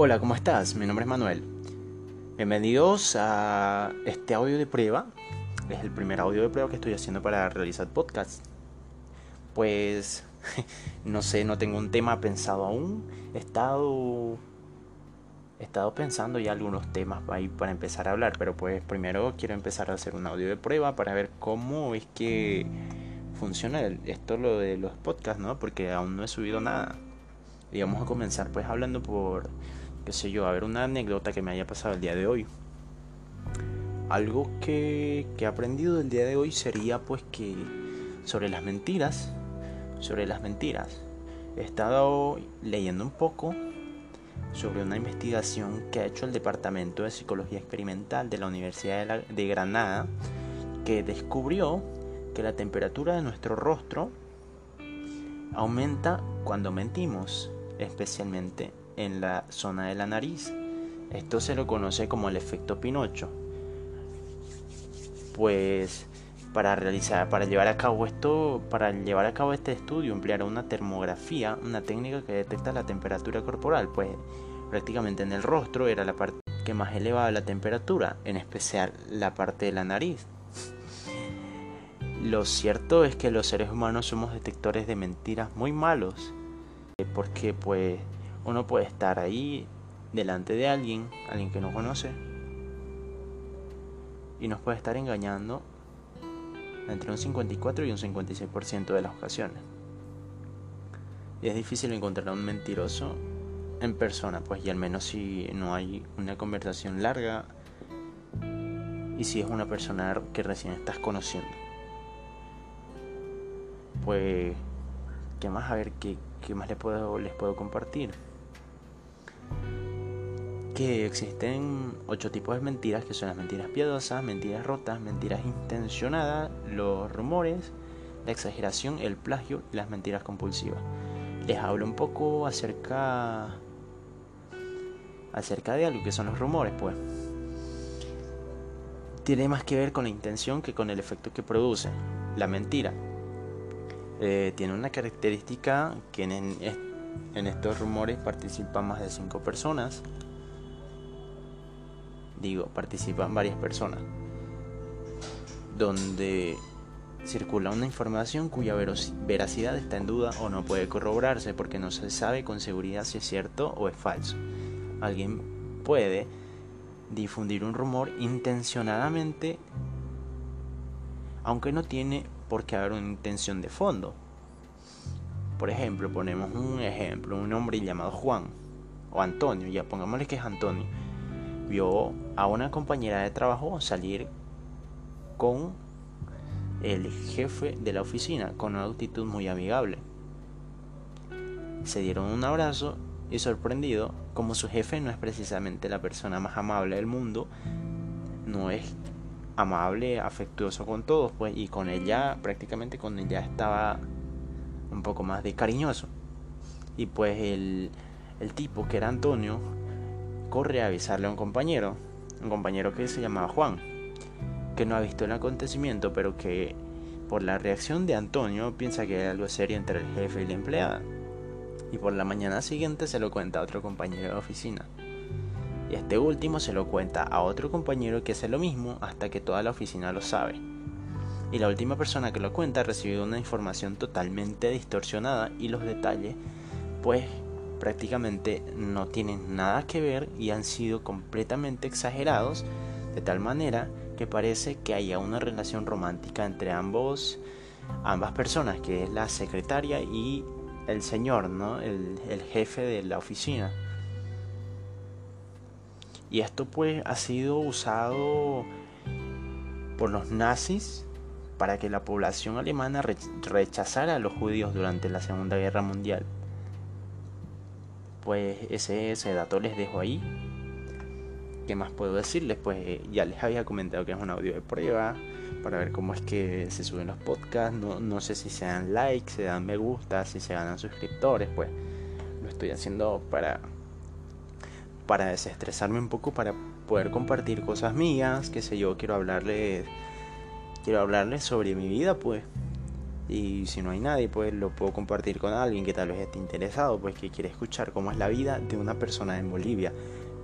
Hola, ¿cómo estás? Mi nombre es Manuel. Bienvenidos a este audio de prueba. Es el primer audio de prueba que estoy haciendo para realizar podcast. Pues no sé, no tengo un tema pensado aún. He estado he estado pensando ya algunos temas ahí para empezar a hablar, pero pues primero quiero empezar a hacer un audio de prueba para ver cómo es que funciona esto lo de los podcasts, ¿no? Porque aún no he subido nada. Y vamos a comenzar pues hablando por qué sé yo, a ver una anécdota que me haya pasado el día de hoy. Algo que, que he aprendido el día de hoy sería pues que sobre las mentiras, sobre las mentiras, he estado leyendo un poco sobre una investigación que ha hecho el Departamento de Psicología Experimental de la Universidad de, Granada, que descubrió que la temperatura de nuestro rostro aumenta cuando mentimos, especialmente en la zona de la nariz. Esto se lo conoce como el efecto Pinocho. Pues para realizar, para llevar a cabo esto, para llevar a cabo este estudio empleará una termografía, una técnica que detecta la temperatura corporal, pues prácticamente en el rostro era la parte que más elevaba la temperatura, en especial la parte de la nariz. Lo cierto es que los seres humanos somos detectores de mentiras muy malos, porque pues uno puede estar ahí delante de alguien, alguien que no conoce, y nos puede estar engañando entre un 54 y un 56% de las ocasiones. Y es difícil encontrar a un mentiroso en persona, pues y al menos si no hay una conversación larga y si es una persona que recién estás conociendo. Pues, ¿qué más? A ver, ¿qué, qué más les puedo, les puedo compartir? Que existen ocho tipos de mentiras, que son las mentiras piadosas, mentiras rotas, mentiras intencionadas, los rumores, la exageración, el plagio y las mentiras compulsivas. Les hablo un poco acerca acerca de algo que son los rumores, pues. Tiene más que ver con la intención que con el efecto que produce. La mentira eh, tiene una característica que en, en estos rumores participan más de cinco personas digo, participan varias personas, donde circula una información cuya veracidad está en duda o no puede corroborarse porque no se sabe con seguridad si es cierto o es falso. Alguien puede difundir un rumor intencionadamente, aunque no tiene por qué haber una intención de fondo. Por ejemplo, ponemos un ejemplo, un hombre llamado Juan o Antonio, ya pongámosle que es Antonio vio a una compañera de trabajo salir con el jefe de la oficina con una actitud muy amigable. Se dieron un abrazo y sorprendido, como su jefe no es precisamente la persona más amable del mundo, no es amable, afectuoso con todos, pues, y con ella, prácticamente con ella estaba un poco más de cariñoso. Y pues el, el tipo que era Antonio corre a avisarle a un compañero, un compañero que se llamaba Juan, que no ha visto el acontecimiento, pero que por la reacción de Antonio piensa que hay algo serio entre el jefe y la empleada. Y por la mañana siguiente se lo cuenta a otro compañero de oficina. Y este último se lo cuenta a otro compañero que hace lo mismo hasta que toda la oficina lo sabe. Y la última persona que lo cuenta ha recibido una información totalmente distorsionada y los detalles pues prácticamente no tienen nada que ver y han sido completamente exagerados de tal manera que parece que haya una relación romántica entre ambos ambas personas que es la secretaria y el señor no el, el jefe de la oficina. Y esto pues ha sido usado por los nazis para que la población alemana rechazara a los judíos durante la Segunda Guerra Mundial pues ese, ese dato les dejo ahí. ¿Qué más puedo decirles? Pues ya les había comentado que es un audio de prueba para ver cómo es que se suben los podcasts. No, no sé si se dan likes, se dan me gusta, si se ganan suscriptores. Pues lo estoy haciendo para, para desestresarme un poco, para poder compartir cosas mías, qué sé yo, quiero hablarles, quiero hablarles sobre mi vida, pues Y si no hay nadie, pues lo puedo compartir con alguien que tal vez esté interesado, pues que quiere escuchar cómo es la vida de una persona en Bolivia.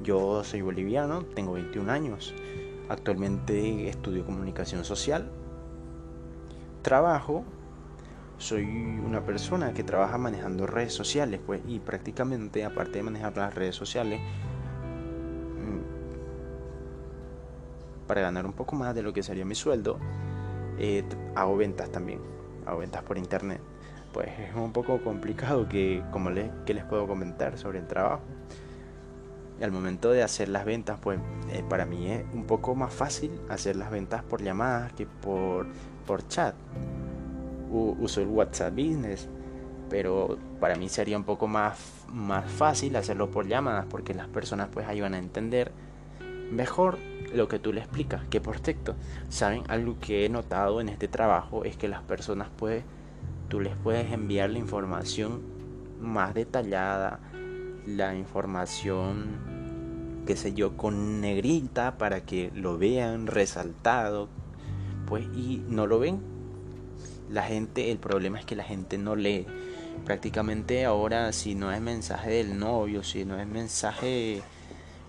Yo soy boliviano, tengo 21 años, actualmente estudio comunicación social, trabajo, soy una persona que trabaja manejando redes sociales, pues, y prácticamente, aparte de manejar las redes sociales, mm, para ganar un poco más de lo que sería mi sueldo, eh, hago ventas también, hago ventas por internet. Pues es un poco complicado que, como les, que les puedo comentar sobre el trabajo al momento de hacer las ventas, pues eh, para mí es un poco más fácil hacer las ventas por llamadas que por, por chat. uso el WhatsApp Business, pero para mí sería un poco más, más fácil hacerlo por llamadas porque las personas pues ahí van a entender mejor lo que tú le explicas que por texto. Saben, algo que he notado en este trabajo es que las personas pues tú les puedes enviar la información más detallada, la información, qué sé yo, con negrita para que lo vean resaltado, pues y no lo ven. La gente, el problema es que la gente no lee. Prácticamente ahora si no es mensaje del novio, si no es mensaje,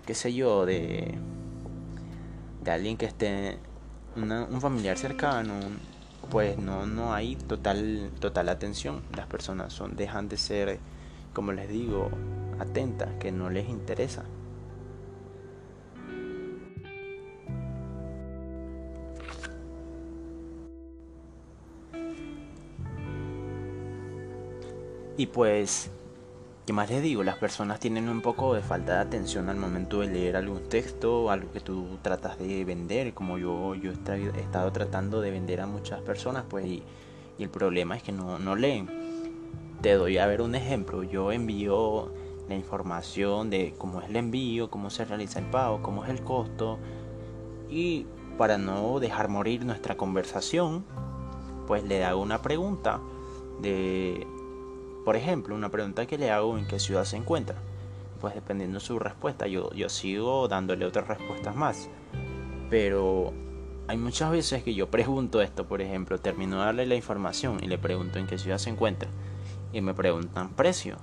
qué sé yo, de, de alguien que esté, un familiar cercano, pues no, no hay total, total atención. Las personas son, dejan de ser, como les digo, atentas, que no les interesa. Y pues, ¿qué más les digo? Las personas tienen un poco de falta de atención al momento de leer algún texto, algo que tú tratas de vender, como yo, yo he estado tratando de vender a muchas personas, pues, y, el problema es que no, no leen. Te doy a ver un ejemplo. Yo envío la información de cómo es el envío, cómo se realiza el pago, cómo es el costo. Y para no dejar morir nuestra conversación, pues le hago una pregunta de, por ejemplo, una pregunta que le hago en qué ciudad se encuentra. Pues dependiendo de su respuesta, yo, sigo dándole otras respuestas más. Pero hay muchas veces que yo pregunto esto, por ejemplo, termino de darle la información y le pregunto en qué ciudad se encuentra. Y me preguntan precio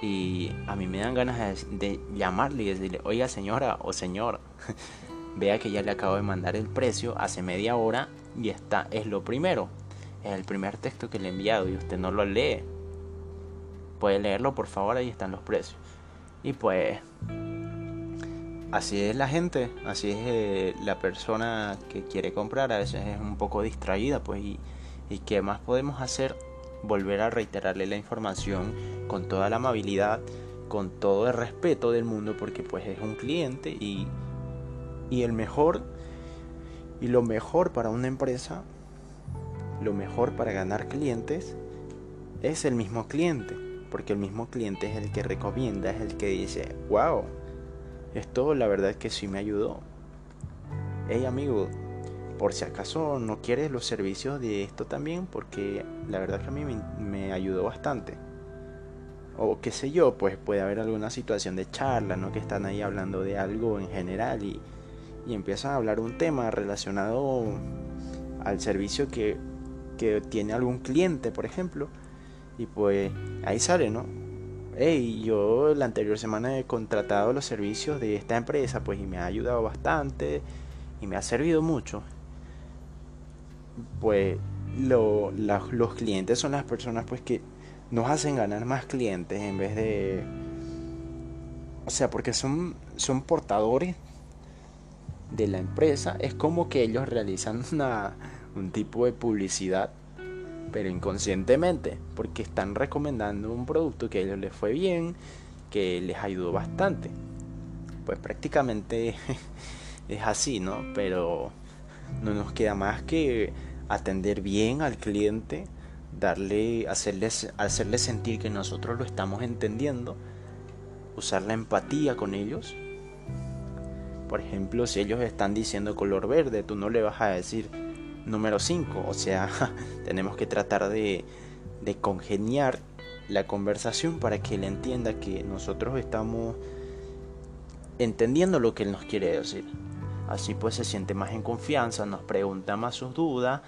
y a mí me dan ganas de, llamarle y decirle, oiga señora o señor, vea que ya le acabo de mandar el precio hace media hora y está, es lo primero. El primer texto que le he enviado y usted no lo lee. Puede leerlo, por favor, ahí están los precios. Y pues, así es la gente, así es eh, la persona que quiere comprar, a veces es un poco distraída, pues, y, y qué más podemos hacer volver a reiterarle la información con toda la amabilidad, con todo el respeto del mundo, porque pues es un cliente y, y el mejor y lo mejor para una empresa, lo mejor para ganar clientes es el mismo cliente, porque el mismo cliente es el que recomienda, es el que dice, wow, esto la verdad que sí me ayudó. Hey amigo, por si acaso no quieres los servicios de esto también, porque la verdad que a mí me, ayudó bastante. O qué sé yo, pues puede haber alguna situación de charla, ¿no? Que están ahí hablando de algo en general y, y empiezan a hablar un tema relacionado al servicio que, que tiene algún cliente, por ejemplo. Y pues ahí sale, ¿no? Hey, yo la anterior semana he contratado los servicios de esta empresa, pues y me ha ayudado bastante y me ha servido mucho pues los clientes son las personas pues que nos hacen ganar más clientes en vez de o sea porque son son portadores de la empresa es como que ellos realizan una, un tipo de publicidad pero inconscientemente porque están recomendando un producto que a ellos les fue bien que les ayudó bastante pues prácticamente es así no pero no nos queda más que atender bien al cliente, darle, hacerle, hacerle sentir que nosotros lo estamos entendiendo, usar la empatía con ellos. Por ejemplo, si ellos están diciendo color verde, tú no le vas a decir número 5. O sea, tenemos que tratar de, de congeniar la conversación para que él entienda que nosotros estamos entendiendo lo que él nos quiere decir. Así pues se siente más en confianza, nos pregunta más sus dudas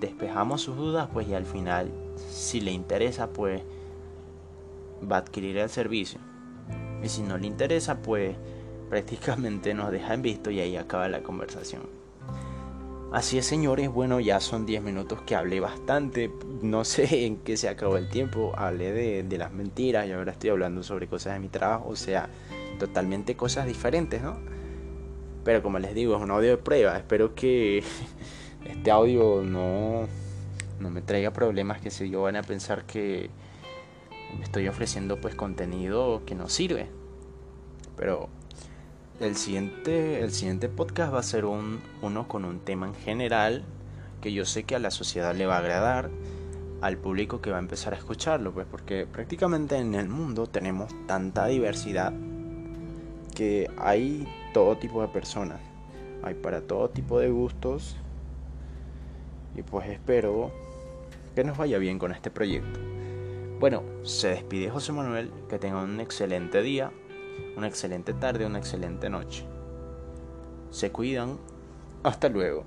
despejamos sus dudas, pues y al final, si le interesa, pues va a adquirir el servicio. Y si no le interesa, pues prácticamente nos deja en visto y ahí acaba la conversación. Así es, señores, bueno, ya son 10 minutos que hablé bastante. No sé en qué se acabó el tiempo. Hablé de, de, las mentiras y ahora estoy hablando sobre cosas de mi trabajo. O sea, totalmente cosas diferentes, ¿no? Pero como les digo, es un audio de prueba. Espero que este audio no, no me traiga problemas que si yo van a pensar que me estoy ofreciendo pues contenido que no sirve. Pero el siguiente, el siguiente podcast va a ser un, uno con un tema en general que yo sé que a la sociedad le va a agradar, al público que va a empezar a escucharlo, pues porque prácticamente en el mundo tenemos tanta diversidad que hay todo tipo de personas, hay para todo tipo de gustos. Y pues espero que nos vaya bien con este proyecto. Bueno, se despide José Manuel, que tenga un excelente día, una excelente tarde, una excelente noche. Se cuidan, hasta luego.